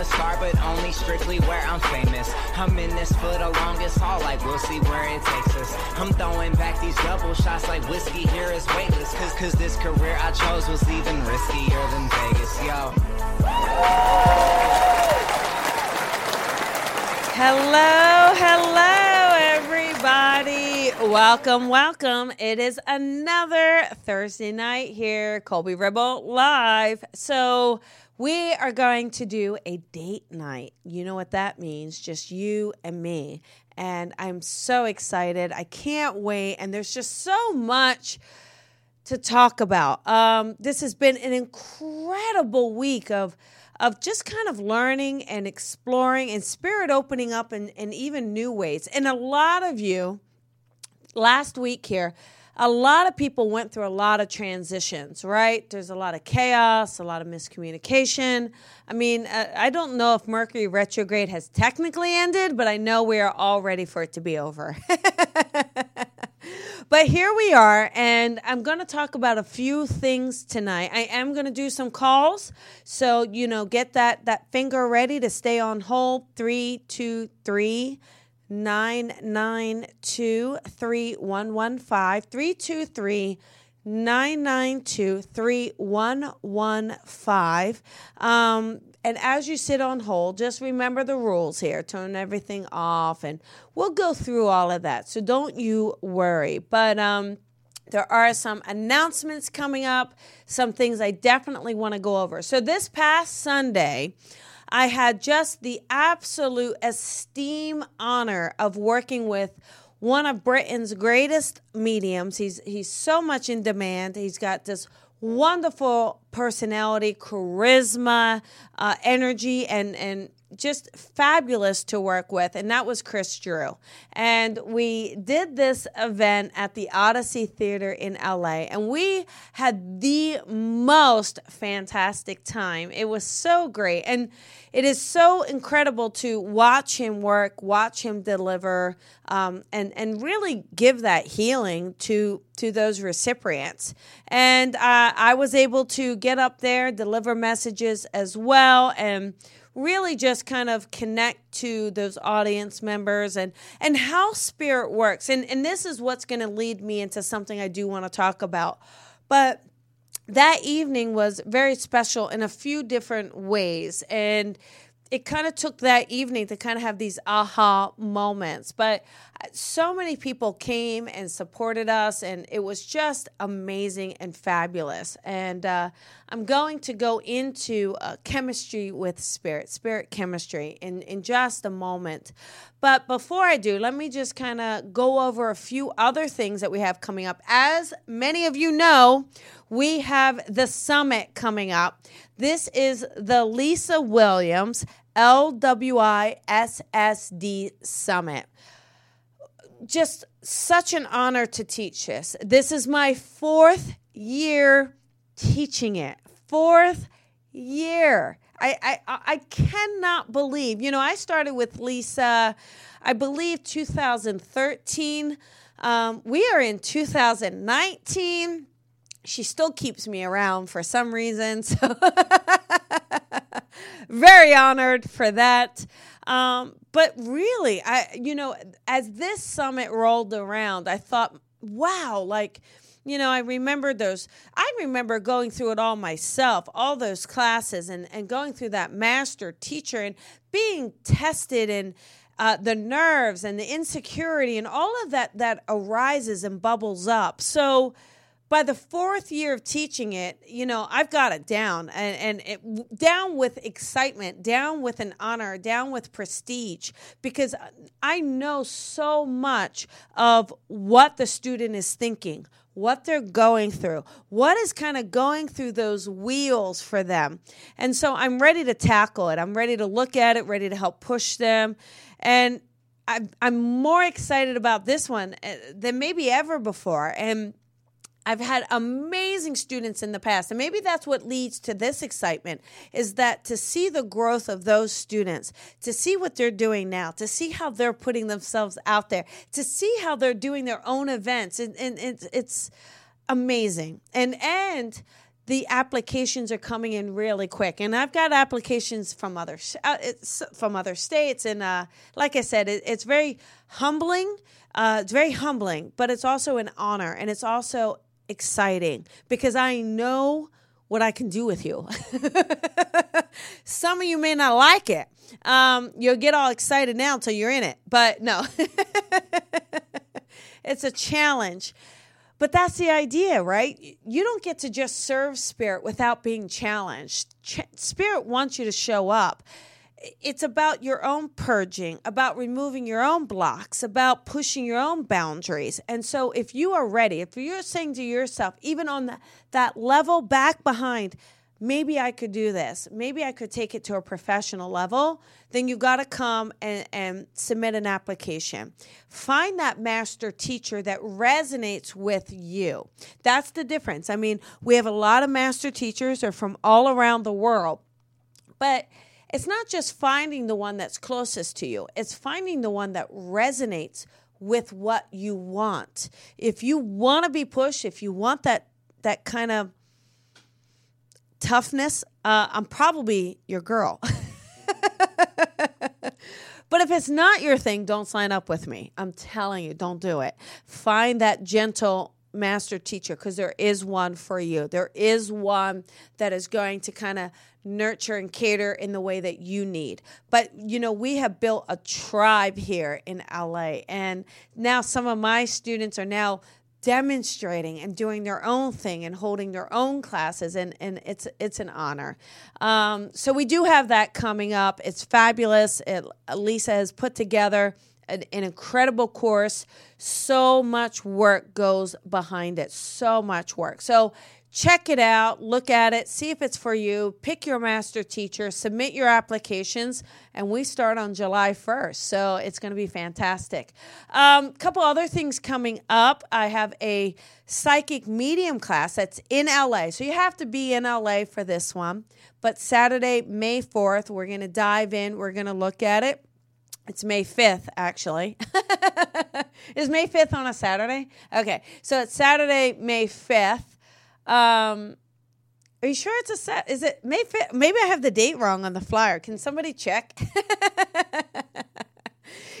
A star, but only strictly where I'm famous. I'm in this for the longest haul, like we'll see where it takes us. I'm throwing back these double shots like whiskey here is weightless. Cause, cause this career I chose was even riskier than Vegas, yo. Hello, hello, everybody. Welcome, welcome. It is another Thursday night here, Colby Rebel Live. So, we are going to do a date night. You know what that means, just you and me. And I'm so excited. I can't wait. And there's just so much to talk about. Um, this has been an incredible week of of just kind of learning and exploring and spirit opening up in, in even new ways. And a lot of you last week here, a lot of people went through a lot of transitions, right? There's a lot of chaos, a lot of miscommunication. I mean, uh, I don't know if Mercury retrograde has technically ended, but I know we are all ready for it to be over. but here we are, and I'm going to talk about a few things tonight. I am going to do some calls, so you know, get that that finger ready to stay on hold. Three, two, three. 992 3115 323 992 3115. Um, and as you sit on hold, just remember the rules here. Turn everything off, and we'll go through all of that. So don't you worry. But um, there are some announcements coming up, some things I definitely want to go over. So this past Sunday, I had just the absolute esteem honor of working with one of Britain's greatest mediums. He's he's so much in demand. He's got this wonderful personality, charisma, uh, energy, and and just fabulous to work with, and that was Chris Drew. And we did this event at the Odyssey Theater in LA, and we had the most fantastic time. It was so great. And it is so incredible to watch him work, watch him deliver, um, and, and really give that healing to, to those recipients. And uh, I was able to get up there, deliver messages as well, and really just kind of connect to those audience members and and how spirit works. And and this is what's going to lead me into something I do want to talk about. But that evening was very special in a few different ways. And it kind of took that evening to kind of have these aha moments. But so many people came and supported us, and it was just amazing and fabulous. And uh, I'm going to go into uh, chemistry with spirit, spirit chemistry, in, in just a moment. But before I do, let me just kind of go over a few other things that we have coming up. As many of you know, we have the summit coming up. This is the Lisa Williams LWISSD Summit. Just such an honor to teach this. This is my fourth year teaching it. Fourth year. I, I, I cannot believe, you know, I started with Lisa, I believe 2013. Um, we are in 2019. She still keeps me around for some reason. So very honored for that. Um, but really, I you know, as this summit rolled around, I thought, wow, like you know, I remember those. I remember going through it all myself, all those classes, and and going through that master teacher and being tested and. Uh, the nerves and the insecurity and all of that that arises and bubbles up. So, by the fourth year of teaching it, you know, I've got it down and, and it, down with excitement, down with an honor, down with prestige, because I know so much of what the student is thinking, what they're going through, what is kind of going through those wheels for them. And so I'm ready to tackle it. I'm ready to look at it, ready to help push them. And I'm more excited about this one uh, than maybe ever before. And I've had amazing students in the past, and maybe that's what leads to this excitement is that to see the growth of those students, to see what they're doing now, to see how they're putting themselves out there, to see how they're doing their own events, and, and it's, it's amazing. And and the applications are coming in really quick, and I've got applications from other uh, from other states, and uh, like I said, it, it's very humbling. Uh, it's very humbling, but it's also an honor, and it's also exciting because I know what I can do with you. Some of you may not like it. Um, you'll get all excited now until you're in it, but no, it's a challenge. But that's the idea, right? You don't get to just serve Spirit without being challenged. Ch- Spirit wants you to show up it's about your own purging, about removing your own blocks, about pushing your own boundaries. And so, if you are ready, if you're saying to yourself, even on the, that level back behind, maybe I could do this, maybe I could take it to a professional level, then you got to come and, and submit an application. Find that master teacher that resonates with you. That's the difference. I mean, we have a lot of master teachers, are from all around the world, but it's not just finding the one that's closest to you, it's finding the one that resonates with what you want. If you want to be pushed, if you want that that kind of toughness, uh, I'm probably your girl. but if it's not your thing, don't sign up with me. I'm telling you, don't do it. Find that gentle master teacher because there is one for you. There is one that is going to kind of nurture and cater in the way that you need. But you know, we have built a tribe here in LA and now some of my students are now demonstrating and doing their own thing and holding their own classes and, and it's it's an honor um, so we do have that coming up it's fabulous it, lisa has put together an, an incredible course so much work goes behind it so much work so check it out, look at it, see if it's for you, pick your master teacher, submit your applications, and we start on July 1st. So it's going to be fantastic. A um, couple other things coming up. I have a psychic medium class that's in LA. So you have to be in LA for this one. But Saturday, May 4th, we're going to dive in, we're going to look at it. It's May 5th, actually. Is May 5th on a Saturday? Okay. So it's Saturday, May 5th. Um, are you sure it's a set? Is it May 5th? Maybe I have the date wrong on the flyer. Can somebody check?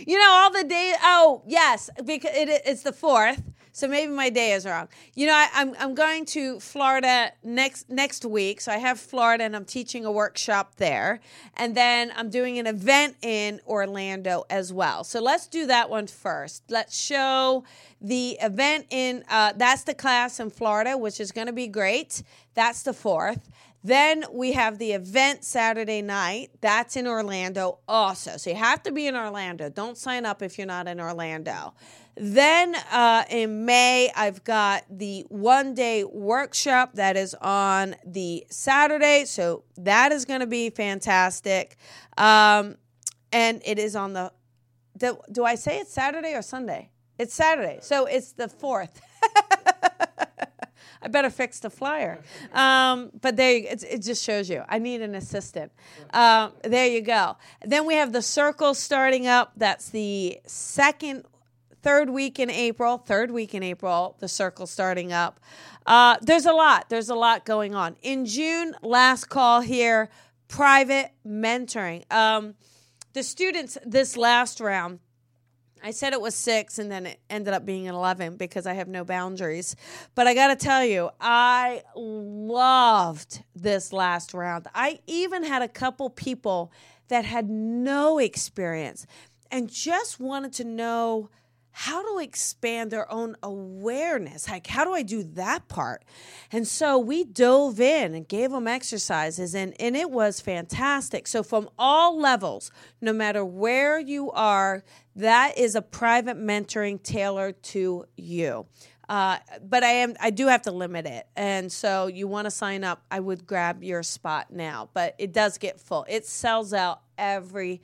you know, all the days. Oh, yes, because it, it's the 4th. So maybe my day is wrong. You know, I, am I'm, I'm going to Florida next next week. So I have Florida and I'm teaching a workshop there. And then I'm doing an event in Orlando as well. So let's do that one first. Let's show the event in uh, that's the class in Florida, which is going to be great. That's the fourth. Then we have the event Saturday night. That's in Orlando also. So you have to be in Orlando. Don't sign up if you're not in Orlando. Then uh, in May, I've got the one day workshop that is on the Saturday. So that is going to be fantastic. Um, and it is on the, do, do I say it's Saturday or Sunday? It's Saturday. So it's the 4th. I better fix the flyer. Um, but there, you, it just shows you. I need an assistant. Um, there you go. Then we have the circle starting up. That's the second third week in April, third week in April, the circle starting up. Uh, there's a lot. There's a lot going on. In June, last call here, private mentoring. Um, the students this last round, I said it was six and then it ended up being an 11 because I have no boundaries. But I got to tell you, I loved this last round. I even had a couple people that had no experience and just wanted to know how to expand their own awareness. Like, how do I do that part? And so we dove in and gave them exercises, and, and it was fantastic. So, from all levels, no matter where you are, that is a private mentoring tailored to you. Uh, but I am I do have to limit it, and so you want to sign up. I would grab your spot now, but it does get full. It sells out every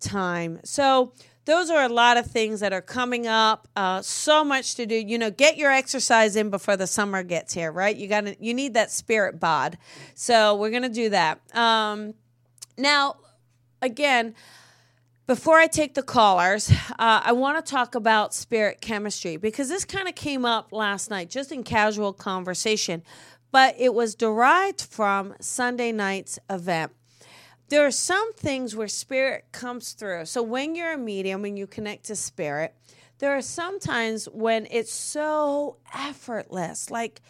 time. So those are a lot of things that are coming up. Uh, so much to do. You know, get your exercise in before the summer gets here, right? You got to you need that spirit bod. So we're gonna do that. Um, now, again. Before I take the callers, uh, I want to talk about spirit chemistry because this kind of came up last night, just in casual conversation, but it was derived from Sunday night's event there are some things where spirit comes through. So when you're a medium and you connect to spirit, there are some times when it's so effortless, like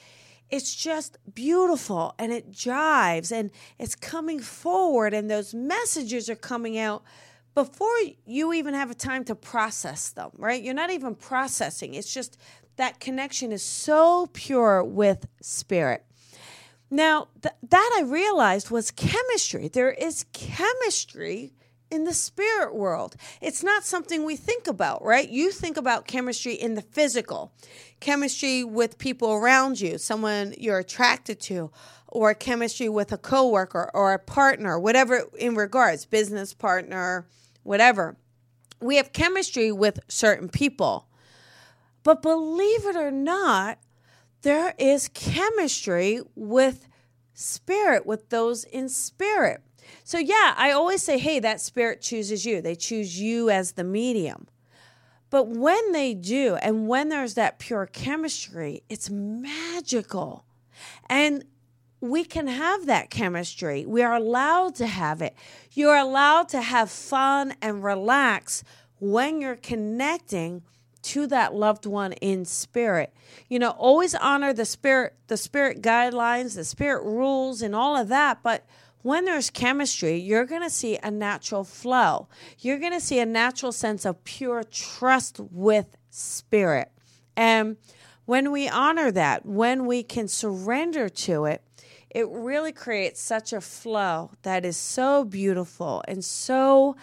it's just beautiful and it jives and it's coming forward and those messages are coming out before you even have a time to process them, right? You're not even processing. It's just that connection is so pure with spirit. Now, th- that I realized was chemistry. There is chemistry in the spirit world. It's not something we think about, right? You think about chemistry in the physical, chemistry with people around you, someone you're attracted to, or chemistry with a coworker or a partner, whatever in regards, business partner, whatever. We have chemistry with certain people. But believe it or not, there is chemistry with spirit, with those in spirit. So, yeah, I always say, hey, that spirit chooses you. They choose you as the medium. But when they do, and when there's that pure chemistry, it's magical. And we can have that chemistry. We are allowed to have it. You're allowed to have fun and relax when you're connecting to that loved one in spirit. You know, always honor the spirit, the spirit guidelines, the spirit rules, and all of that. But when there's chemistry, you're going to see a natural flow. You're going to see a natural sense of pure trust with spirit. And when we honor that, when we can surrender to it, it really creates such a flow that is so beautiful and so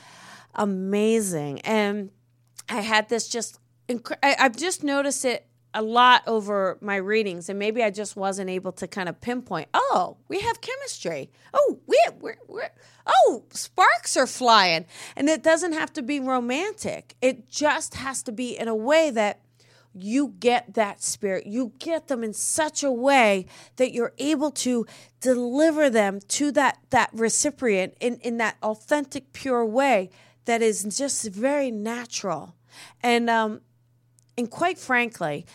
amazing. And I had this just inc- I, I've just noticed it a lot over my readings, and maybe I just wasn't able to kind of pinpoint. Oh, we have chemistry. Oh, we we're, we're oh sparks are flying, and it doesn't have to be romantic. It just has to be in a way that you get that spirit. You get them in such a way that you're able to deliver them to that that recipient in in that authentic, pure way that is just very natural. And um, and quite frankly,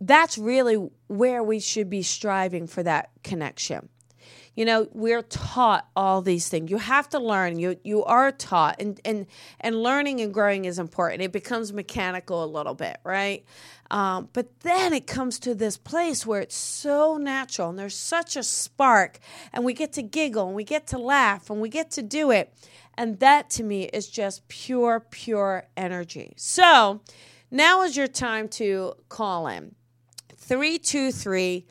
that's really where we should be striving for that connection. You know, we're taught all these things. You have to learn. You you are taught, and and and learning and growing is important. It becomes mechanical a little bit, right? Um, but then it comes to this place where it's so natural, and there's such a spark, and we get to giggle, and we get to laugh, and we get to do it, and that to me is just pure, pure energy. So now is your time to call in 323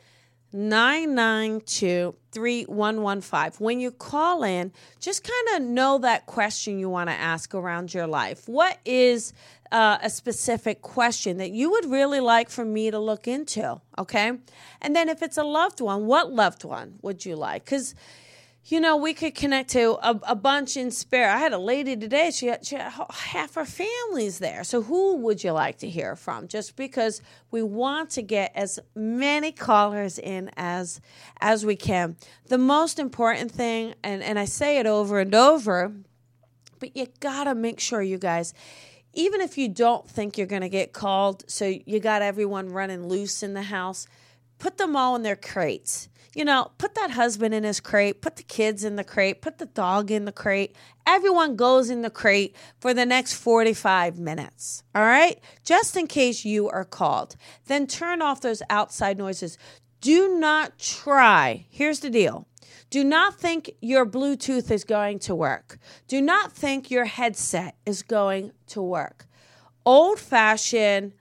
992 3115. When you call in, just kind of know that question you want to ask around your life. What is uh, a specific question that you would really like for me to look into? Okay. And then if it's a loved one, what loved one would you like? Because you know, we could connect to a, a, bunch in spirit. I had a lady today, she had, she had half her family's there. So, who would you like to hear from? Just because we want to get as many callers in as as we can. The most important thing, and, and I say it over and over, but you gotta make sure, you guys, even if you don't think you're gonna get called, so you got everyone running loose in the house, put them all in their crates you know, put that husband in his crate, put the kids in the crate, put the dog in the crate. Everyone goes in the crate for the next 45 minutes. All right? Just in case you are called. Then turn off those outside noises. Do not try. Here's the deal. Do not think your Bluetooth is going to work. Do not think your headset is going to work. Old fashioned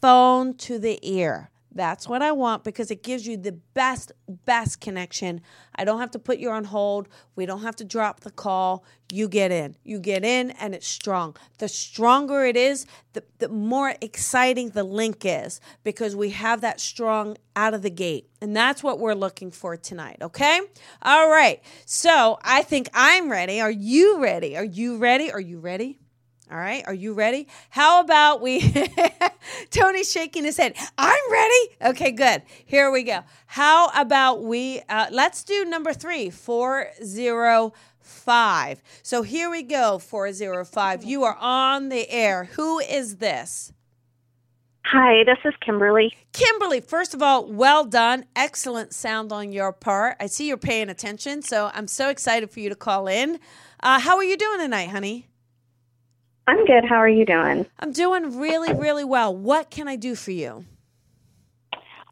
phone to the ear. That's what I want because it gives you the best, best connection. I don't have to put you on hold. We don't have to drop the call. You get in. You get in and it's strong. The stronger it is, the, the more exciting the link is because we have that strong out of the gate. And that's what we're looking for tonight. Okay. All right. So I think I'm ready. Are you ready? Are you ready? Are you ready? All right, are you ready? How about we? Tony's shaking his head. I'm ready. Okay, good. Here we go. How about we? Uh, let's do number three, four zero five. So here we go, four zero five. You are on the air. Who is this? Hi, this is Kimberly. Kimberly, first of all, well done. Excellent sound on your part. I see you're paying attention, so I'm so excited for you to call in. Uh, how are you doing tonight, honey? I'm good. How are you doing? I'm doing really, really well. What can I do for you?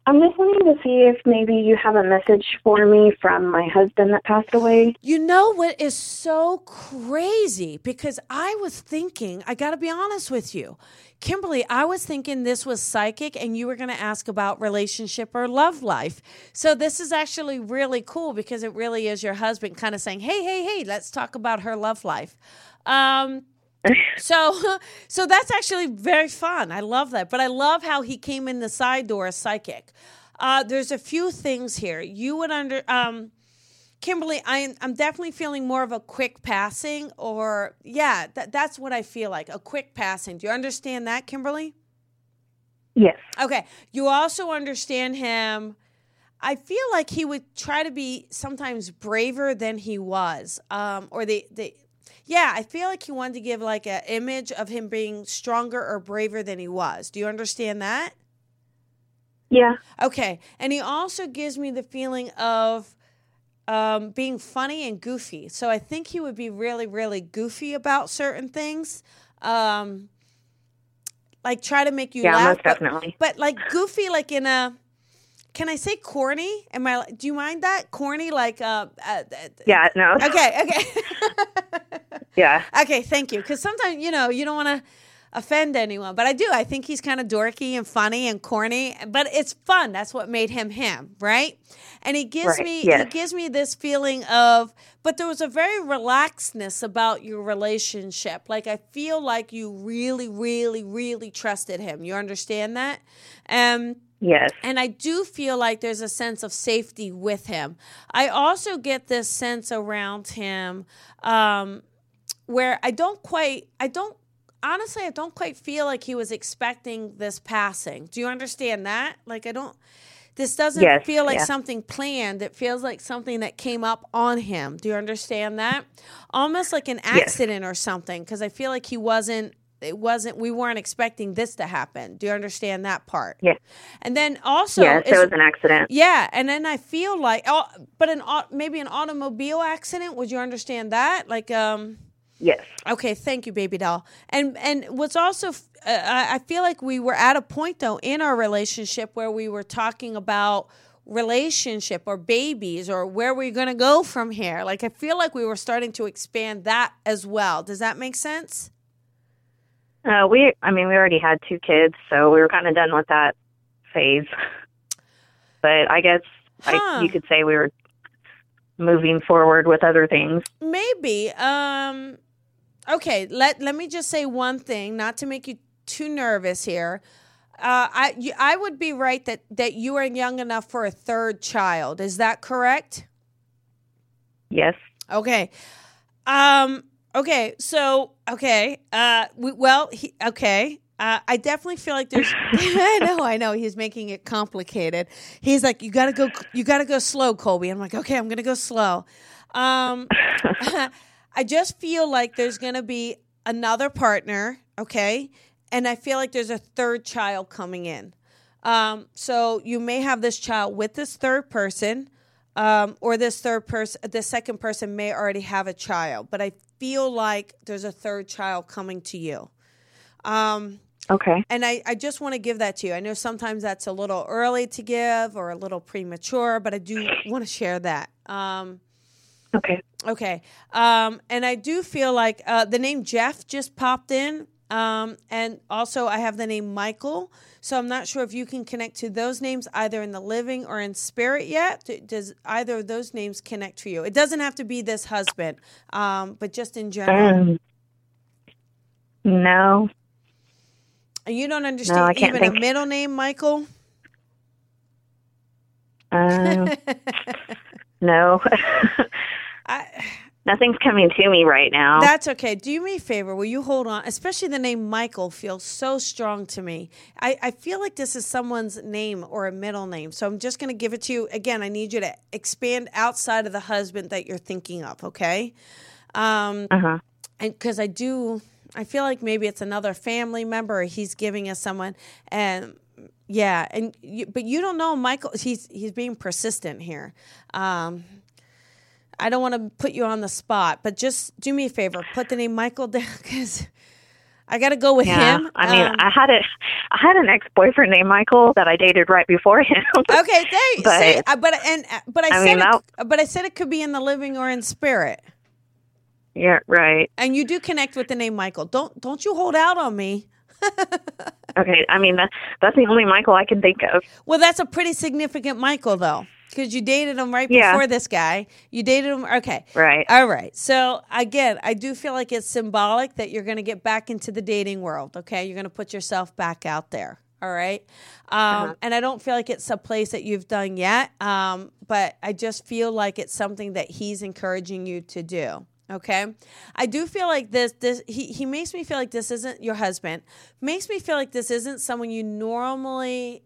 I'm just wanting to see if maybe you have a message for me from my husband that passed away. You know what is so crazy? Because I was thinking, I got to be honest with you. Kimberly, I was thinking this was psychic and you were going to ask about relationship or love life. So this is actually really cool because it really is your husband kind of saying, hey, hey, hey, let's talk about her love life. Um, so so that's actually very fun. I love that. But I love how he came in the side door as psychic. Uh, there's a few things here. You would under um, Kimberly, I, I'm definitely feeling more of a quick passing, or yeah, that, that's what I feel like a quick passing. Do you understand that, Kimberly? Yes. Okay. You also understand him. I feel like he would try to be sometimes braver than he was, um, or the, the yeah, I feel like he wanted to give like an image of him being stronger or braver than he was. Do you understand that? Yeah. Okay. And he also gives me the feeling of um, being funny and goofy. So I think he would be really, really goofy about certain things. Um, like try to make you yeah, laugh. most definitely. But, but like goofy, like in a can I say corny? Am I? Do you mind that corny? Like, uh, uh yeah, no. Okay, okay. yeah. Okay, thank you. Because sometimes you know you don't want to offend anyone, but I do. I think he's kind of dorky and funny and corny, but it's fun. That's what made him him, right? And he gives right. me yes. he gives me this feeling of, but there was a very relaxedness about your relationship. Like I feel like you really, really, really trusted him. You understand that? Um Yes. And I do feel like there's a sense of safety with him. I also get this sense around him um, where I don't quite, I don't, honestly, I don't quite feel like he was expecting this passing. Do you understand that? Like, I don't, this doesn't yes, feel like yeah. something planned. It feels like something that came up on him. Do you understand that? Almost like an accident yes. or something, because I feel like he wasn't it wasn't we weren't expecting this to happen. Do you understand that part? Yeah. And then also yes it was an accident. Yeah and then i feel like oh but an maybe an automobile accident would you understand that? Like um yes. okay thank you baby doll. And and what's also uh, i feel like we were at a point though in our relationship where we were talking about relationship or babies or where we're going to go from here. Like i feel like we were starting to expand that as well. Does that make sense uh, we, I mean, we already had two kids, so we were kind of done with that phase. But I guess Huh. I, you could say we were moving forward with other things. Maybe. Um okay, let let me just say one thing, not to make you too nervous here. Uh, I you, I would be right that that you are young enough for a third child. Is that correct? Yes. Okay. Um okay, so okay. Uh we, well, he, okay. Uh, I definitely feel like there's. I know, I know. He's making it complicated. He's like, "You gotta go. You gotta go slow, Colby." I'm like, "Okay, I'm gonna go slow." Um, I just feel like there's gonna be another partner, okay, and I feel like there's a third child coming in. Um, so you may have this child with this third person, um, or this third person, the second person may already have a child, but I feel like there's a third child coming to you. Um, Okay. and I, I just want to give that to you. I know sometimes that's a little early to give or a little premature, but I do want to share that. Um, Okay. okay. Um, and I do feel like uh, the name Jeff just popped in. Um, and also, I have the name Michael. So I'm not sure if you can connect to those names either in the living or in spirit yet. Does either of those names connect for you? It doesn't have to be this husband, um, but just in general. Um, no, you don't understand can't even a middle name, Michael? um, no, I, nothing's coming to me right now. That's okay. Do me a favor. Will you hold on? Especially the name Michael feels so strong to me. I, I feel like this is someone's name or a middle name. So I'm just going to give it to you. Again, I need you to expand outside of the husband that you're thinking of, okay? Um, uh huh. and because I do, I feel like maybe it's another family member or he's giving us someone. And yeah, and you, but you don't know Michael. He's he's being persistent here. Um, I don't want to put you on the spot, but just do me a favor, put the name Michael down because I got to go with Yeah, him. I mean, Um, I had a, I had an ex boyfriend named Michael that I dated right before him. okay, there. but- see, uh, but and uh, but I, I said mean, it, but I said it could be in the living or in spirit, yeah, right. and you do connect with the name Michael. Don't don't you hold out on me. Okay, I mean that, that's the only Michael I can think of. Well, that's a pretty significant Michael, though, because you dated him right Yeah. before this guy. You dated him. Okay. Right. All right. So, again, I do feel like it's symbolic that you're going to get back into the dating world. Okay. You're going to put yourself back out there. All right. Um, And I don't feel like it's a place that you've done yet. Um, but I just feel like it's something that he's encouraging you to do. Okay. I do feel like this this he, he makes me feel like this isn't your husband. Makes me feel like this isn't someone you normally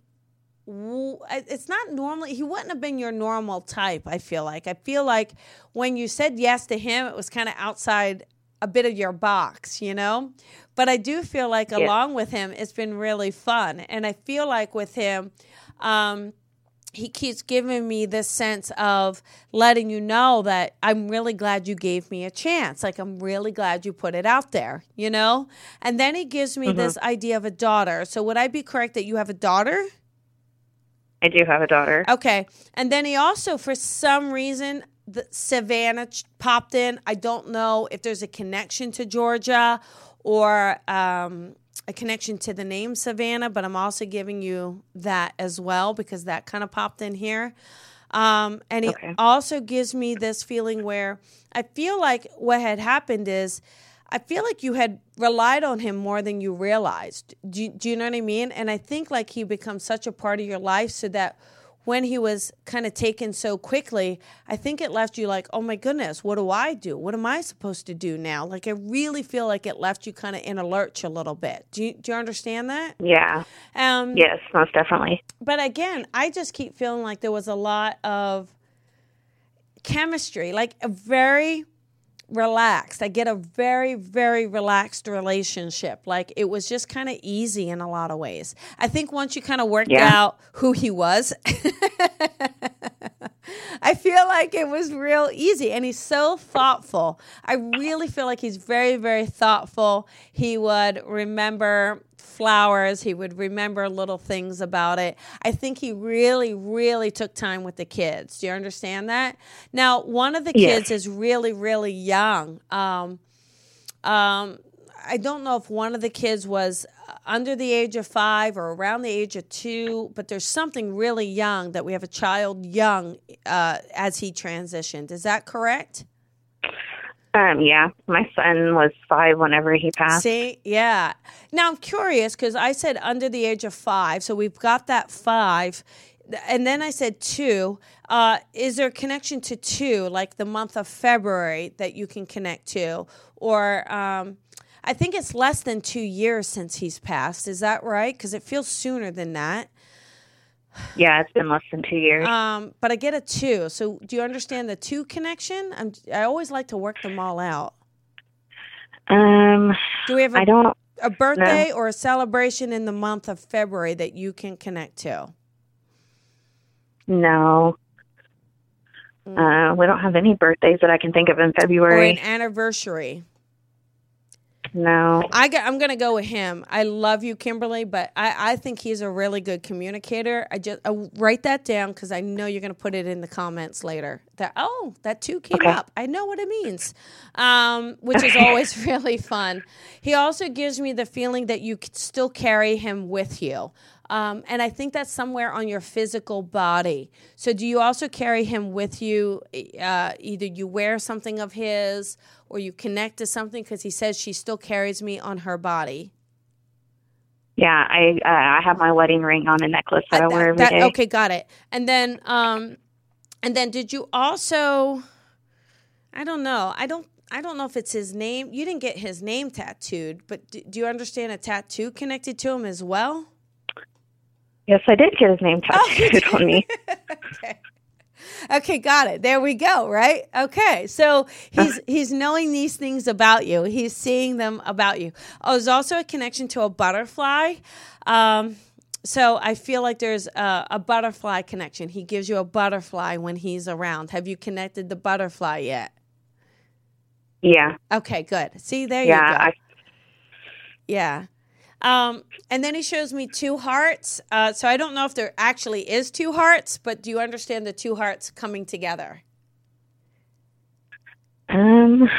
it's not normally he wouldn't have been your normal type i feel like i feel like when you said yes to him it was kind of outside a bit of your box you know but i do feel like Yeah. along with him it's been really fun and i feel like with him um he keeps giving me this sense of letting you know that I'm really glad you gave me a chance. Like, I'm really glad you put it out there, you know? And then he gives me this idea of a daughter. So, would I be correct that you have a daughter? I do have a daughter. Okay. And then he also, for some reason, the Savannah ch- popped in. I don't know if there's a connection to Georgia or um, a connection to the name Savannah, but I'm also giving you that as well because that kind of popped in here. Um, and he Okay. also gives me this feeling where I feel like what had happened is I feel like you had relied on him more than you realized. Do you, do you know what I mean? And I think like he becomes such a part of your life so that when he was kind of taken so quickly, I think it left you like, oh my goodness, what do I do? What am I supposed to do now? Like, I really feel like it left you kind of in a lurch a little bit. Do you, do you understand that? Yeah. Um, Yes, most definitely. but again, I just keep feeling like there was a lot of chemistry, like a very relaxed. I get a very, very relaxed relationship. Like it was just kind of easy in a lot of ways. I think once you kind of worked Yeah. out who he was, I feel like it was real easy. And he's so thoughtful. I really feel like he's very, very thoughtful. He would remember flowers, he would remember little things about it. I think he really, really took time with the kids. Do you understand that? Now, one of the Yes. kids is really, really young. Um, um, I don't know if one of the kids was under the age of five or around the age of two, but there's something really young that we have a child young uh, as he transitioned. Is that correct? Um, yeah, my son was five whenever he passed. See, yeah. Now I'm curious because I said under the age of five, so we've got that five, and then I said two. Uh, is there a connection to two, like the month of February, that you can connect to, or um, I think it's less than two years since he's passed. Is that right? Because it feels sooner than that. Yeah, it's been less than two years. Um, but I get a two. So do you understand the two connection? I'm, I always like to work them all out. um, Do we have a I don't. a birthday or a celebration in the month of February that you can connect to? No. Uh, we don't have any birthdays that I can think of in Or February. an anniversary? No. I I'm going to go with him. I love you, Kimberly, but I, I think he's a really good communicator. I just I write that down because I know you're going to put it in the comments later. That oh, that two came Okay. up. I know what it means, um, which is always really fun. He also gives me the feeling that you could still carry him with you, um, and I think that's somewhere on your physical body. So, do you also carry him with you? Uh, either you wear something of his, or you connect to something because he says she still carries me on her body. Yeah, I uh, I have my wedding ring on a necklace that I wear every that- day. Okay, got it. And then, um, and then, did you also? I don't know. I don't. I don't know if it's his name. You didn't get his name tattooed, but do, do you understand a tattoo connected to him as well? Yes, I did get his name Oh, tattooed on me. okay. Okay, got it. There we go. Right. Okay. So he's he's knowing these things about you. He's seeing them about you. Oh, there's also a connection to a butterfly. Um, so I feel like there's a, a butterfly connection. He gives you a butterfly when he's around. Have you connected the butterfly yet? Yeah, Okay, good. See, there you yeah. go. I, Yeah. Um, and then he shows me two hearts. Uh, so I don't know if there actually is two hearts, but do you understand the two hearts coming together? um,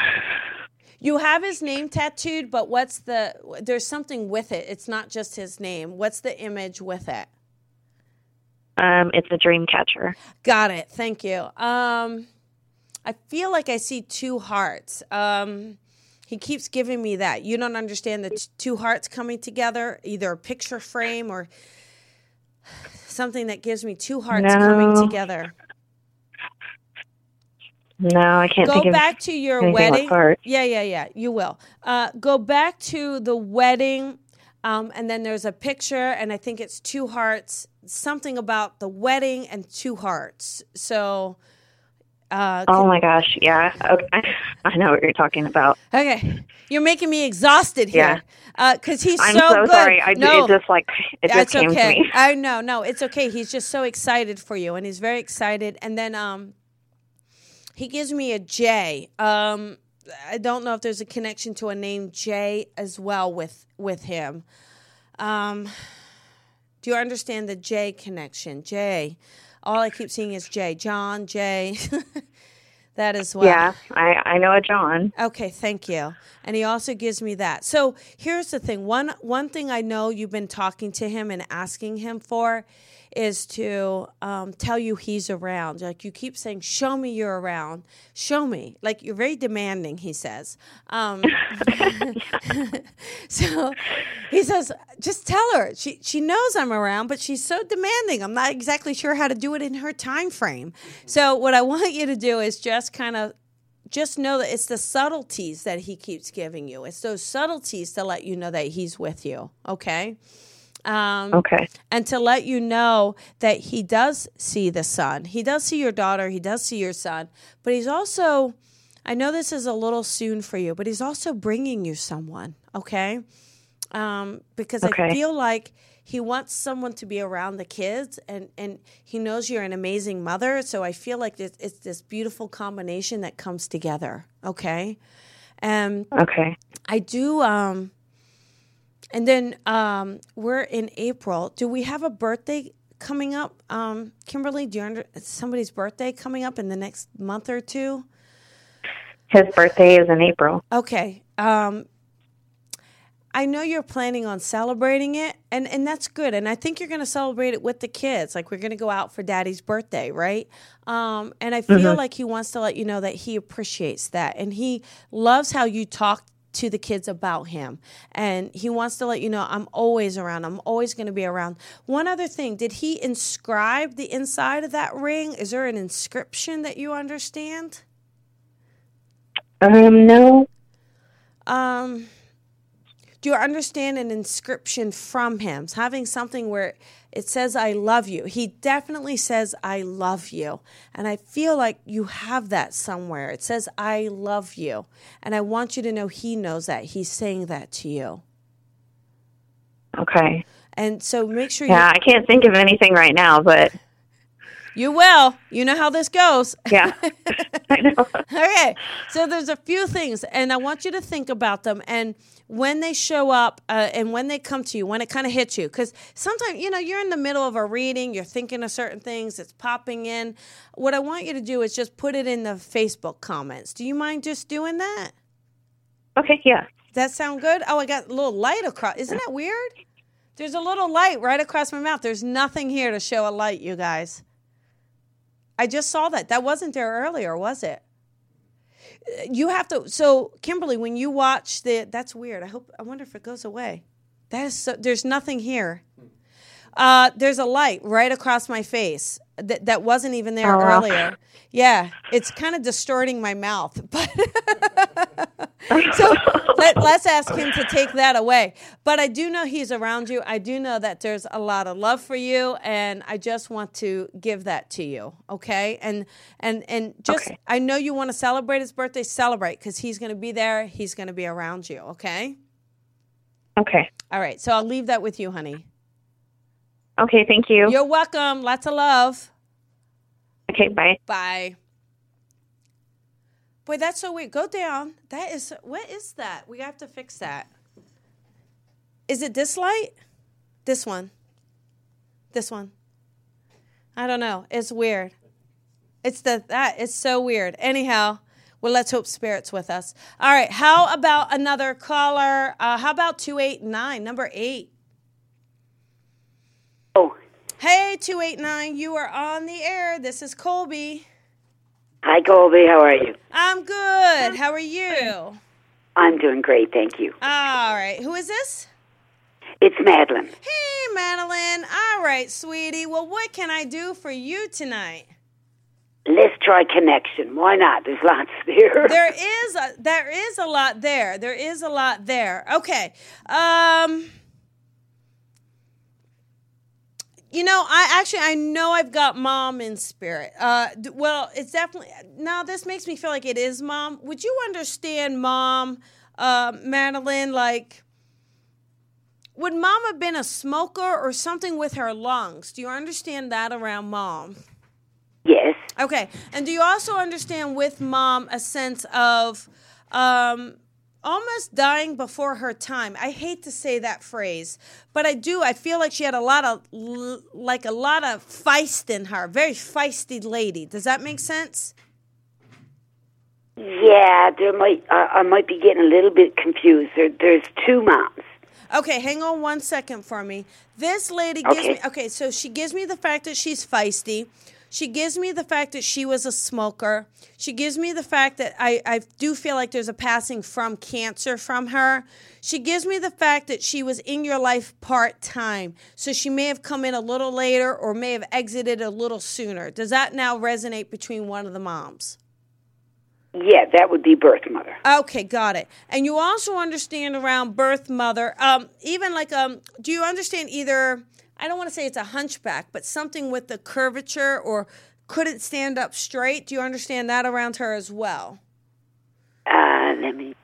You have his name tattooed, but what's the? There's something with it. It's not just his name. What's the image with it? um, it's a dream catcher. Got it. Thank you. Um, I feel like I see two hearts. Um, he keeps giving me that. You don't understand the t- two hearts coming together, either a picture frame or something that gives me two hearts coming together. No, I can't Go think of back to your wedding. hearts. Yeah, yeah, yeah. You will. Uh, go back to the wedding, um, and then there's a picture, and I think it's two hearts. Something about the wedding and two hearts. So, uh, Oh my gosh, yeah. Okay. I know what you're talking about. Okay, you're making me exhausted here. Because he's I'm so, so, good. sorry. I no, it just like it just that's came okay. to me. I know, no, it's okay. He's just so excited for you, and he's very excited. And then um, he gives me a J. Um, I don't know if there's a connection to a name J as well with with him. Um, do you understand the J connection? J. All I keep seeing is Jay. John Jay. that as well. Yeah, I I know a John. Okay, thank you. And he also gives me that. So here's the thing. One one thing I know you've been talking to him and asking him for is to um, tell you he's around. Like you keep saying, "Show me you're around. Show me." Like you're very demanding. He says. Um, so he says, "Just tell her. She she knows I'm around, but she's so demanding. I'm not exactly sure how to do it in her time frame. So what I want you to do is just kind of just know that it's the subtleties that he keeps giving you. It's those subtleties to let you know that he's with you. Okay. Um, Okay. and to let you know that he does see the son. He does see your daughter. He does see your son. But he's also, I know this is a little soon for you, but he's also bringing you someone. Okay. Um, because I feel like he wants someone to be around the kids and, and he knows you're an amazing mother. So I feel like it's, it's this beautiful combination that comes together. Okay. And Okay. I do. Um, and then um, we're in April. Do we have a birthday coming up, um, Kimberly? Do you under somebody's birthday coming up in the next month or two? His birthday is in April. Okay. Um, I know you're planning on celebrating it, and, and that's good. And I think you're going to celebrate it with the kids. Like, we're going to go out for daddy's birthday, right? Um, and I feel like he wants to let you know that he appreciates that. And he loves how you talk to the kids about him. And he wants to let you know, I'm always around. I'm always going to be around. One other thing, did he inscribe the inside of that ring? Is there an inscription that you understand? Um, no. Um, do you understand an inscription from him? Having something where it says, I love you. He definitely says, I love you. And I feel like you have that somewhere. It says, I love you. And I want you to know he knows that. He's saying that to you. Okay. And so make sure you Yeah, I can't think of anything right now, but you, you will. You know how this goes. yeah. I know. Okay. So there's a few things, and I want you to think about them. And when they show up uh, and when they come to you, when it kind of hits you, because sometimes, you know, you're in the middle of a reading, you're thinking of certain things, it's popping in. What I want you to do is just put it in the Facebook comments. Do you mind just doing that? Okay, yeah. That sound good? Oh, I got a little light across. Isn't that weird? There's a little light right across my mouth. There's nothing here to show a light, you guys. I just saw that. That wasn't there earlier, was it? You have to. So, Kimberly, when you watch the, that's weird. I hope. I wonder if it goes away. That is so. There's nothing here. Uh, there's a light right across my face that that wasn't even there Oh, wow. earlier. Yeah, it's kind of distorting my mouth, but so let, let's ask him to take that away. But I do know he's around you. I do know that there's a lot of love for you, and I just want to give that to you. Okay, and and and just Okay. I know you want to celebrate his birthday. Celebrate because he's going to be there. He's going to be around you. Okay. Okay. All right. So I'll leave that with you, honey. Okay, thank you. You're welcome. Lots of love. Okay, bye. Bye. Boy, that's so weird. Go down. That is what is that? We have to fix that. Is it this light? This one. This one. I don't know. It's weird. It's the that it's so weird. Anyhow, well let's hope spirits with us. All right. How about another caller? Uh, how about two eight nine, number eight? Hey, 289, you are on the air. This is Colby. hi, Colby. How are you? I'm good. How are you? I'm doing great, thank you. All right. Who is this? It's Madeline. Hey, Madeline. All right, sweetie. Well, what can I do for you tonight? Let's try connection. Why not? There's lots there. There is a there is a lot there. There is a lot there. Okay. Um you know, I actually I know I've got mom in spirit. Uh d- well, it's definitely now this makes me feel like it is mom. Would you understand mom uh Madeline like would mom have been a smoker or something with her lungs? Do you understand that around mom? yes. Okay. And do you also understand with mom a sense of um, almost dying before her time? I hate to say that phrase, but I do. I feel like she had a lot of, like a lot of feist in her, very feisty lady. Does that make sense? Yeah, there might. Uh, I might be getting a little bit confused. There, there's two moms. Okay, hang on one second for me. This lady gives Okay. me okay, so she gives me the fact that she's feisty. She gives me the fact that she was a smoker. She gives me the fact that I, I do feel like there's a passing from cancer from her. She gives me the fact that she was in your life part time. So she may have come in a little later or may have exited a little sooner. Does that now resonate between one of the moms? Yeah, that would be birth mother. Okay, got it. And you also understand around birth mother, um, even like um, do you understand either? I don't want to say it's a hunchback, but something with the curvature or couldn't stand up straight. Do you understand that around her as well? Uh, let me.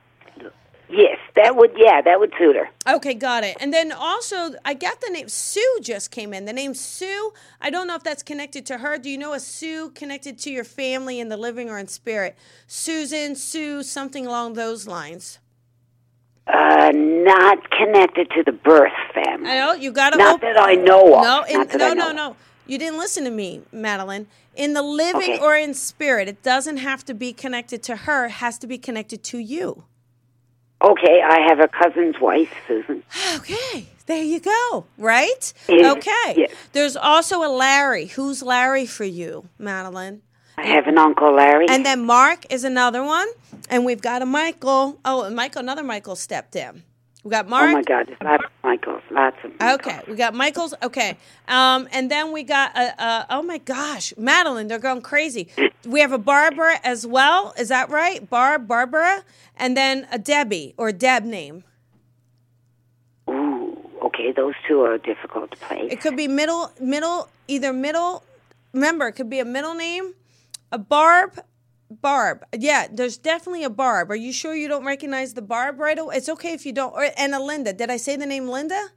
Look. Yes, that would. Yeah, that would suit her. Okay, got it. And then also, I got the name Sue just came in. The name Sue, I don't know if that's connected to her. Do you know a Sue connected to your family in the living or in spirit? Susan, Sue, something along those lines. Uh, not connected to the birth family. I know you got to Not that I know of. No, in, no, I no, of. no. You didn't listen to me, Madeline. In the living Okay. or in spirit, it doesn't have to be connected to her. It has to be connected to you. Okay, I have a cousin's wife, Susan. Okay, there you go. Right? Yes, Okay. yes. There's also a Larry. Who's Larry for you, Madeline? I have an uncle Larry. And then Mark is another one, and we've got a Michael. Oh, Michael, another Michael stepped in. We got Mark. oh my God, there's lots of Michaels, lots of. Michaels. Okay, we got Michael's. Okay, um, and then we got uh, uh, oh my gosh, Madeline, they're going crazy. We have a Barbara as well. Is that right? Barb, Barbara, and then a Debbie or Deb name. Ooh, okay, those two are difficult to place. It could be middle, middle, either middle. Remember, it could be a middle name, a Barb, Barb. Yeah, there's definitely a Barb. Are you sure you don't recognize the Barb right away? It's okay if you don't. Or, and a Linda. Did I say the name Linda?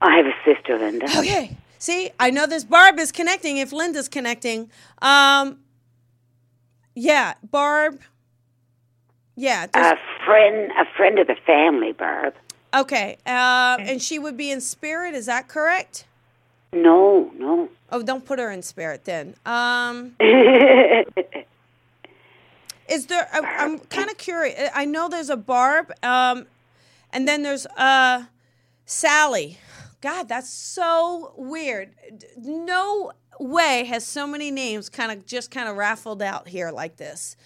I have a sister, Linda. Okay. See, I know this Barb is connecting if Linda's connecting. Um, yeah, Barb. Yeah, A friend, a friend of the family, Barb. Okay. Uh, and she would be in spirit. Is that correct? No, no. Oh, don't put her in spirit then. Um, is there? I, I'm kind of curious. I know there's a Barb, um, and then there's uh, Sally. God, that's so weird. No way has so many names kind of just kind of raffled out here like this.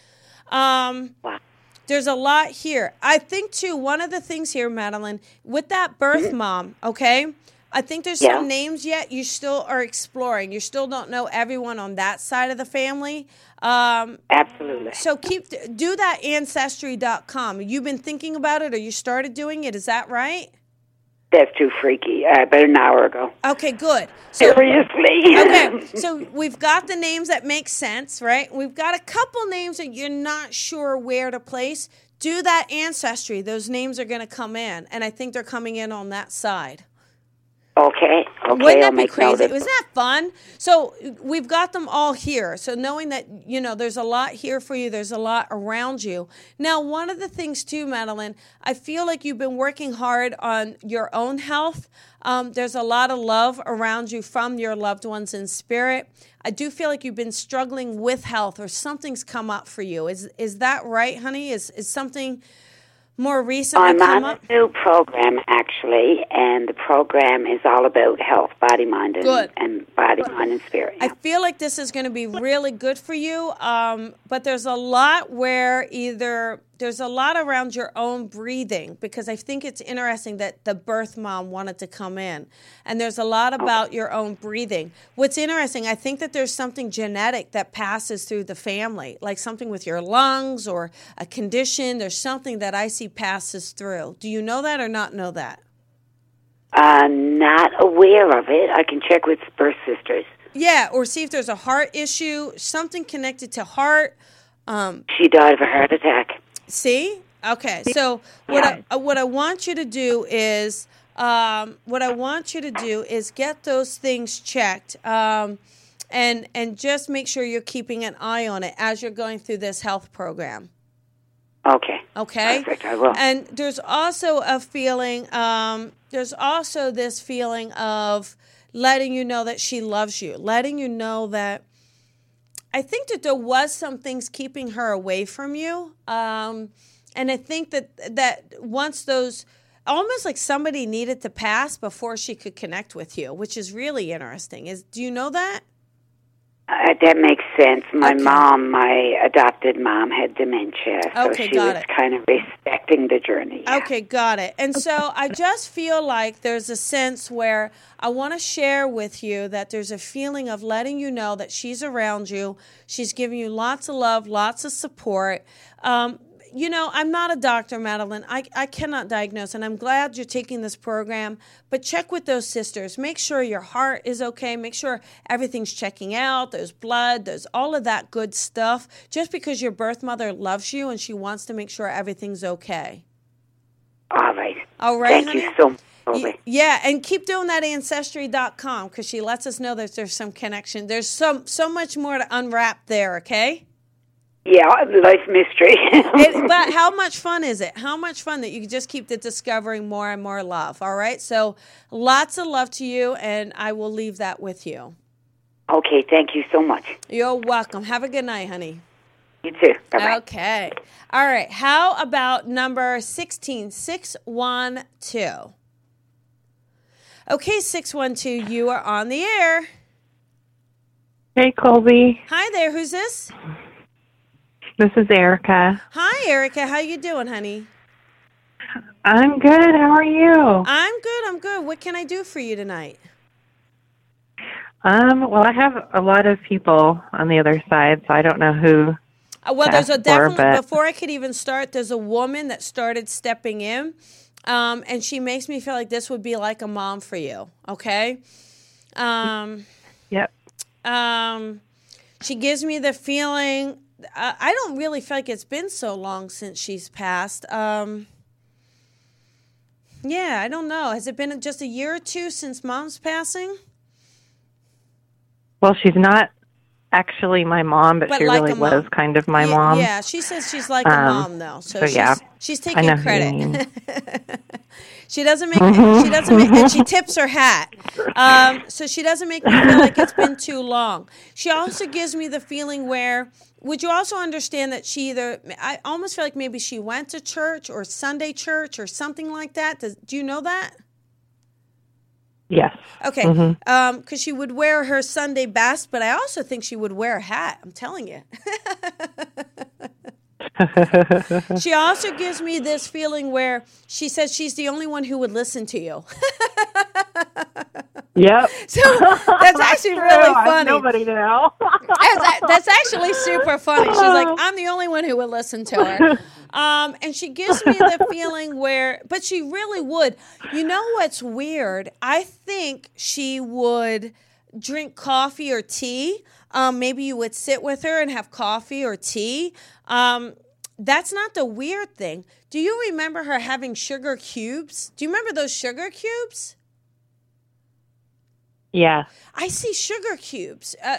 Um, Wow. there's a lot here. I think too. One of the things here, Madeline, with that birth mom, okay. I think there's Yeah. some names yet you still are exploring. You still don't know everyone on that side of the family. Um, Absolutely. so keep do that ancestry.com. You've been thinking about it, or you started doing it. Is that right? That's too freaky. Uh, about an hour ago. Okay, good. So Seriously. okay, so we've got the names that make sense, right? We've got a couple names that you're not sure where to place. Do that ancestry. Those names are going to come in, and I think they're coming in on that side. Okay. Okay. Wouldn't that be crazy? Wasn't that fun? So we've got them all here. So knowing that you know there's a lot here for you, there's a lot around you. Now, one of the things too, Madeline, I feel like you've been working hard on your own health. Um, there's a lot of love around you from your loved ones in spirit. I do feel like you've been struggling with health, or something's come up for you. Is is that right, honey? Is is something more recently I'm come on up? a new program actually, and the program is all about health, body, mind, and, Good. and body, mind, and spirit. I feel like this is going to be really good for you. Um, but there's a lot where either there's a lot around your own breathing because I think it's interesting that the birth mom wanted to come in. And there's a lot about your own breathing. What's interesting, I think that there's something genetic that passes through the family, like something with your lungs or a condition. There's something that I see passes through. Do you know that or not know that? I'm not aware of it. I can check with birth sisters. Yeah, or see if there's a heart issue, something connected to heart. Um, She died of a heart attack. See? Okay. So what I uh, what I want you to do is um, what I want you to do is get those things checked. Um, and and just make sure you're keeping an eye on it as you're going through this health program. Okay. Okay. Perfect, I will. And there's also a feeling, um, there's also this feeling of letting you know that she loves you, letting you know that I think that there was some things keeping her away from you. Um, and I think that that once those almost like somebody needed to pass before she could connect with you, which is really interesting. Is do you know that? Uh, that makes sense. My Okay. mom, my adopted mom, had dementia, so Okay, she got was it. kind of respecting the journey. yeah. Okay, got it. And so I just feel like there's a sense where I want to share with you that there's a feeling of letting you know that she's around you. She's giving you lots of love, lots of support. Um, you know, I'm not a doctor, Madeline. I, I cannot diagnose, and I'm glad you're taking this program. But check with those sisters. Make sure your heart is okay. Make sure everything's checking out. There's blood. There's all of that good stuff. Just because your birth mother loves you and she wants to make sure everything's okay. All right. All right, Thank honey? you so much. Yeah, and keep doing that ancestry.com because she lets us know that there's some connection. There's some so much more to unwrap there, okay? Yeah, life mystery. It, but how much fun is it? How much fun that you can just keep the discovering more and more love, all right? So lots of love to you, and I will leave that with you. okay, thank you so much. You're welcome. Have a good night, honey. You too. Bye-bye. Okay. All right. How about number 16612? Okay, 612, you are on the air. Hey, Colby. Hi there. Who's this? This is Erica. Hi, Erica. How you doing, honey? I'm good. How are you? I'm good. I'm good. What can I do for you tonight? Um, well, I have a lot of people on the other side, so I don't know who. Uh, well, there's a definitely but- before I could even start. There's a woman that started stepping in, um, and she makes me feel like this would be like a mom for you. Okay. Um, Yep. um, she gives me the feeling. I don't really feel like it's been so long since she's passed. Um, yeah, I don't know. Has it been just a year or two since mom's passing? Well, she's not actually my mom, but, But she like really was kind of my Ye- mom. Yeah, she says she's like a Um, mom though, so, so she's yeah, she's taking know who you credit. she doesn't make she doesn't make and she tips her hat. Um, so she doesn't make me feel like it's been too long. She also gives me the feeling where would you also understand that she either I almost feel like maybe she went to church or Sunday church or something like that. Does, do you know that? Yes. Okay, Mm-hmm. because she would wear her Sunday best, but I also think she would wear a hat. I'm telling you. she also gives me this feeling where she says she's the only one who would listen to you. Yep. So that's actually True, really funny. Nobody knew. That's, that's actually super funny. She's like, I'm the only one who would listen to her. Um, and she gives me the feeling where, but she really would. You know what's weird? I think she would drink coffee or tea. Um, maybe you would sit with her and have coffee or tea. Um, that's not the weird thing. Do you remember her having sugar cubes? Do you remember those sugar cubes? yeah. I see sugar cubes. Uh,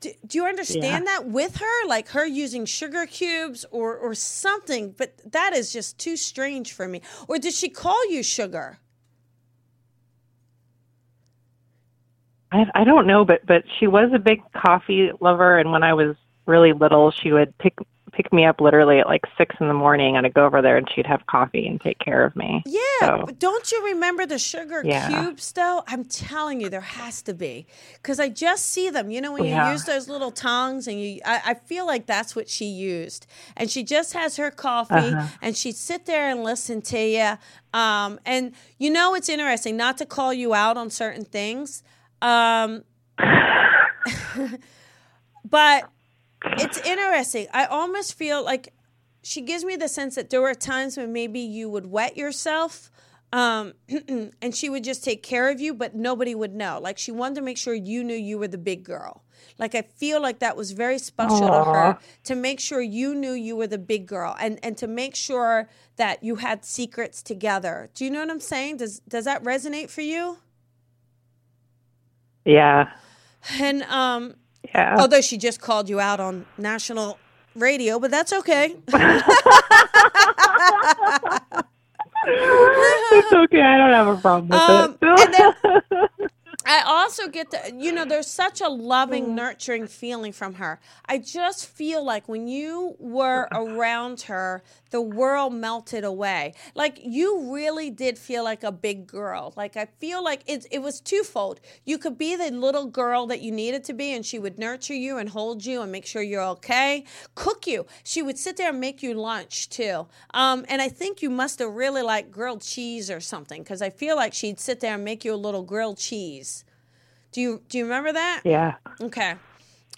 do, do you understand that with her? Like her using sugar cubes or, or something, but that is just too strange for me. Or did she call you sugar? I I don't know, but but she was a big coffee lover, and when I was really little, she would pick pick me up literally at like six in the morning, and I'd go over there, and she'd have coffee and take care of me. Yeah, So- but don't you remember the sugar Yeah. cubes though? I'm telling you, there has to be because I just see them. You know, when you Yeah. use those little tongs, and you, I, I feel like that's what she used. And she just has her coffee, Uh-huh. and she'd sit there and listen to you. Um, and you know, it's interesting not to call you out on certain things. Um, but it's interesting. I almost feel like she gives me the sense that there were times when maybe you would wet yourself um, and she would just take care of you, but nobody would know. Like she wanted to make sure you knew you were the big girl. Like I feel like that was very special to her to make sure you knew you were the big girl and, and to make sure that you had secrets together. Do you know what I'm saying? Does does that resonate for you? Yeah. And um, Yeah. although she just called you out on national radio, but that's okay. it's okay. I don't have a problem with Um, it. and I also get the, you know, there's such a loving, nurturing feeling from her. I just feel like when you were around her, the world melted away. Like you really did feel like a big girl. Like I feel like it, it was twofold. You could be the little girl that you needed to be, and she would nurture you and hold you and make sure you're okay, cook you. She would sit there and make you lunch too. Um, and I think you must have really liked grilled cheese or something because I feel like she'd sit there and make you a little grilled cheese. Do you do you remember that? yeah. Okay.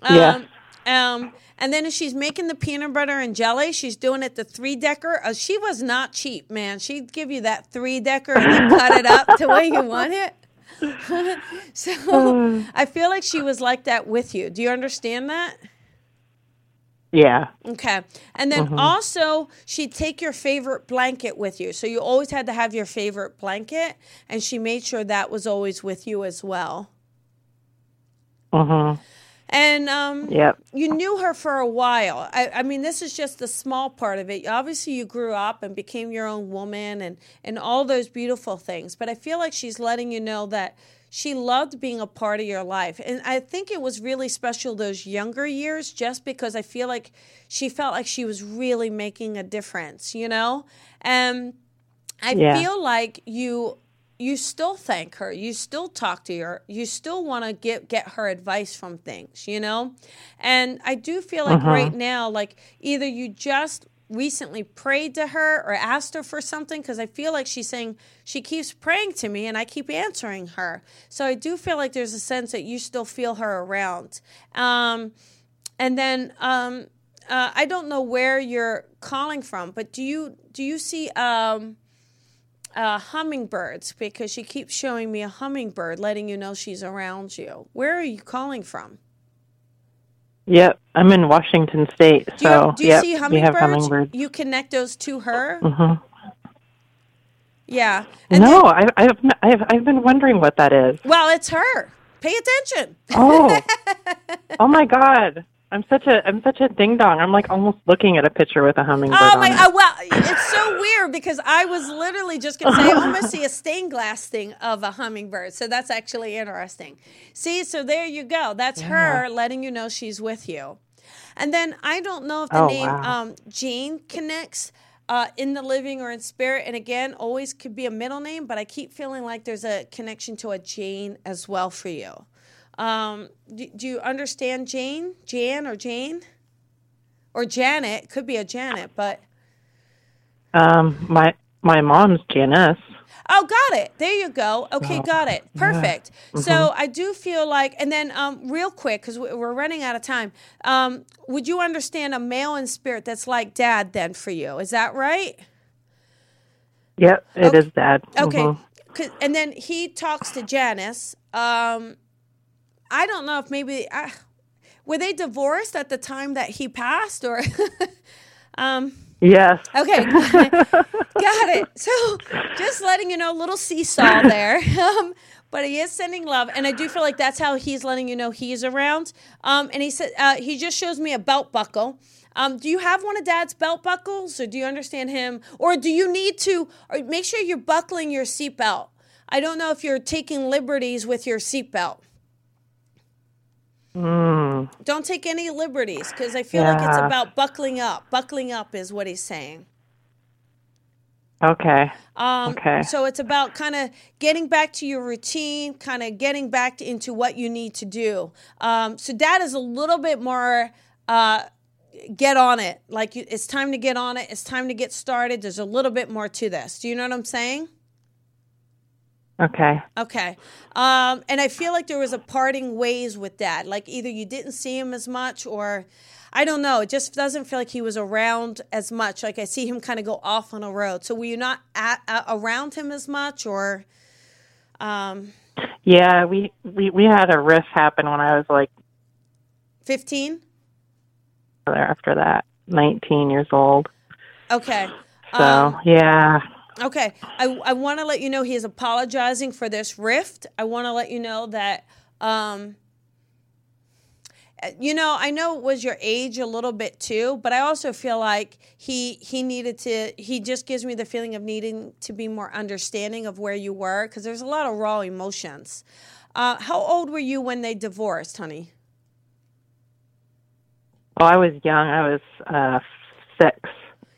Yeah. Um, and then as she's making the peanut butter and jelly, she's doing it the three decker. Uh, she was not cheap, man. She'd give you that three decker and cut it up the way you want it. so I feel like she was like that with you. Do you understand that? Yeah. Okay. And then also, she'd take your favorite blanket with you. So you always had to have your favorite blanket, and she made sure that was always with you as well. Mhm. And um, Yep. you knew her for a while. I, I mean, this is just the small part of it. Obviously, you grew up and became your own woman and, and all those beautiful things. But I feel like she's letting you know that she loved being a part of your life. And I think it was really special those younger years just because I feel like she felt like she was really making a difference, you know? And I Yeah. feel like you you still thank her you still talk to her you still want to get get her advice from things you know? And i do feel like right now like either you just recently prayed to her or asked her for something because i feel like she's saying she keeps praying to me and i keep answering her. So i do feel like there's a sense that you still feel her around. Um, and then um, uh, i don't know where you're calling from but do you do you see um, uh, hummingbirds because she keeps showing me a hummingbird, letting you know she's around you. Where are you calling from? Yep. I'm in Washington State, Do you, so do you yep, see we hummingbirds? have hummingbirds. You connect those to her. Mm-hmm. Yeah. And No, then- I, I've I've I've been wondering what that is. well, it's her. Pay attention. Oh, oh my God! I'm such a I'm such a ding dong. I'm like almost looking at a picture with a hummingbird Oh on my! Uh, well, it's so weird because I was literally just going to say I almost see a stained glass thing of a hummingbird. So that's actually interesting. See, so there you go. That's her letting you know she's with you. And then I don't know if the Oh, name wow. um, Jane connects uh, in the living or in spirit. And again, always could be a middle name, but I keep feeling like there's a connection to a Jane as well for you. Um, do, do you understand Jane, Jan, or Jane, or Janet? Could be a Janet, but Um, my my mom's Janice. Oh, got it. There you go. Okay, got it. Perfect. So I do feel like, and then um, real quick, because we're running out of time. Um, would you understand a male in spirit that's like dad then for you? Is that right? Yep, it is Dad. Okay. Mhm. 'Cause- And then he talks to Janice. Um, I don't know if maybe uh, were they divorced at the time that he passed, or um, Yes. Okay, got it. So, just letting you know, a little seesaw there. Um, but he is sending love, and I do feel like that's how he's letting you know he's around. Um, and he said uh, he just shows me a belt buckle. Um, do you have one of Dad's belt buckles, or do you understand him, or do you need to? Or make sure you're buckling your seatbelt. I don't know if you're taking liberties with your seatbelt. Mm, Don't take any liberties because I feel like it's about buckling up. Buckling up is what he's saying. okay. Um, Okay. So it's about kind of getting back to your routine, kind of getting back to, into what you need to do. Um, so dad is a little bit more uh, get on it. Like you, it's time to get on it. It's time to get started. There's a little bit more to this. Do you know what I'm saying? Okay. Okay. Um, and I feel like there was a parting ways with dad. Like either you didn't see him as much or I don't know. It just doesn't feel like he was around as much. Like I see him kind of go off on a road. So were you not at, uh, around him as much or um, Yeah, we, we we had a riff happen when I was like 15? after that, 19 years old. Okay. So, Um, yeah. Okay. I, I want to let you know he is apologizing for this rift. I want to let you know that, um, uh, you know, I know it was your age a little bit too, but I also feel like he he needed to. He just gives me the feeling of needing to be more understanding of where you were because there's a lot of raw emotions. Uh, how old were you when they divorced, honey? Well, I was young. I was uh, six.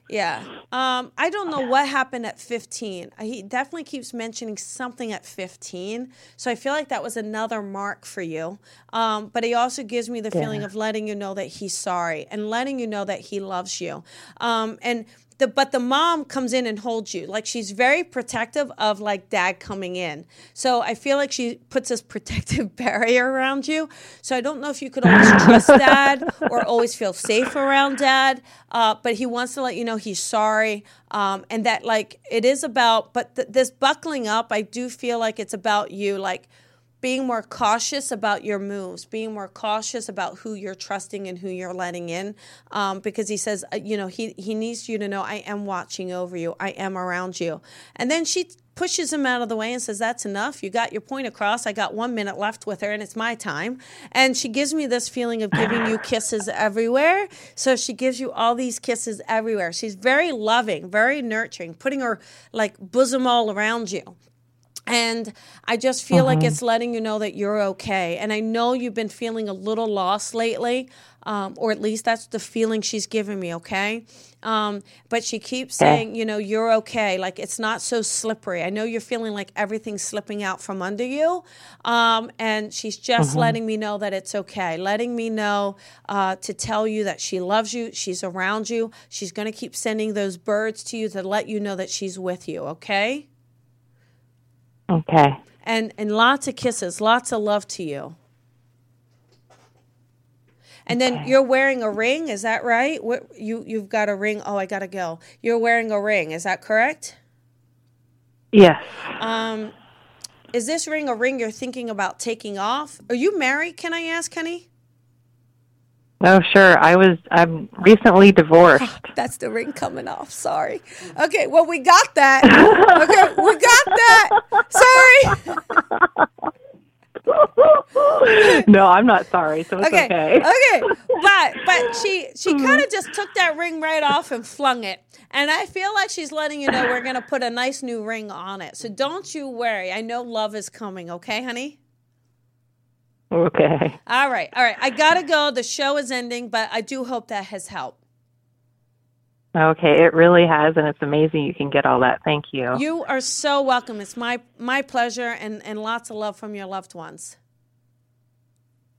Yeah. Um, I don't know what happened at 15. Uh, He definitely keeps mentioning something at 15. So I feel like that was another mark for you. Um, but he also gives me the feeling of letting you know that he's sorry and letting you know that he loves you. Um, and the, but the mom comes in and holds you. Like she's very protective of like dad coming in. So I feel like she puts this protective barrier around you. So I don't know if you could always trust dad or always feel safe around dad. Uh, but he wants to let you know he's sorry. Um, and that like it is about, but th- this buckling up, I do feel like it's about you. Like, being more cautious about your moves, being more cautious about who you're trusting and who you're letting in, um, because he says, uh, you know, he he needs you to know I am watching over you, I am around you, and then she pushes him out of the way and says, "That's enough. You got your point across. I got one minute left with her, and it's my time." And she gives me this feeling of giving you kisses everywhere. So she gives you all these kisses everywhere. She's very loving, very nurturing, putting her like bosom all around you. And I just feel like it's letting you know that you're okay. And I know you've been feeling a little lost lately, um, or at least that's the feeling she's giving me, okay? Um, but she keeps saying, you know, you're okay. Like it's not so slippery. I know you're feeling like everything's slipping out from under you. Um, and she's just letting me know that it's okay, letting me know uh, to tell you that she loves you, she's around you. She's going to keep sending those birds to you to let you know that she's with you, okay? Okay. and and lots of kisses, lots of love to you. And then you're wearing a ring, is that right? What you you've got a ring? Oh, I gotta go. You're wearing a ring, is that correct? Yes. Um, is this ring a ring you're thinking about taking off? Are you married? Can I ask, honey? Oh, sure. I was. I'm recently divorced. That's the ring coming off. Sorry. Okay, well we got that. Okay, we got that. Sorry. no, I'm not sorry. So it's okay. Okay. Okay. But but she she kind of just took that ring right off and flung it. And I feel like she's letting you know we're gonna put a nice new ring on it. So don't you worry. I know love is coming, okay, honey? Okay. All right. All right. I gotta go. The show is ending, but I do hope that has helped. Okay, it really has, and it's amazing you can get all that. Thank you. You are so welcome. It's my my pleasure and, and lots of love from your loved ones.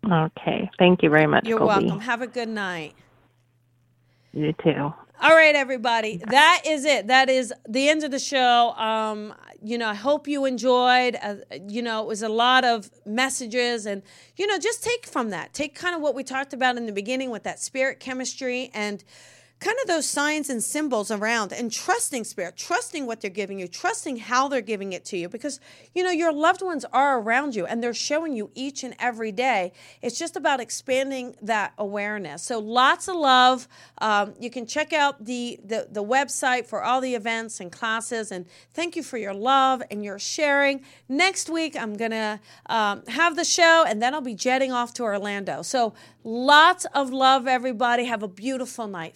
Okay, thank you very much. You're Colby. welcome. Have a good night. You too. All right, everybody. That is it. That is the end of the show. Um, you know, I hope you enjoyed. Uh, you know, it was a lot of messages, and you know, just take from that. Take kind of what we talked about in the beginning with that spirit chemistry and kind of those signs and symbols around and trusting spirit, trusting what they're giving you, trusting how they're giving it to you because you know your loved ones are around you and they're showing you each and every day. It's just about expanding that awareness. So lots of love. Um, you can check out the, the the website for all the events and classes and thank you for your love and your sharing. Next week I'm gonna um, have the show and then I'll be jetting off to Orlando. So lots of love, everybody. Have a beautiful night.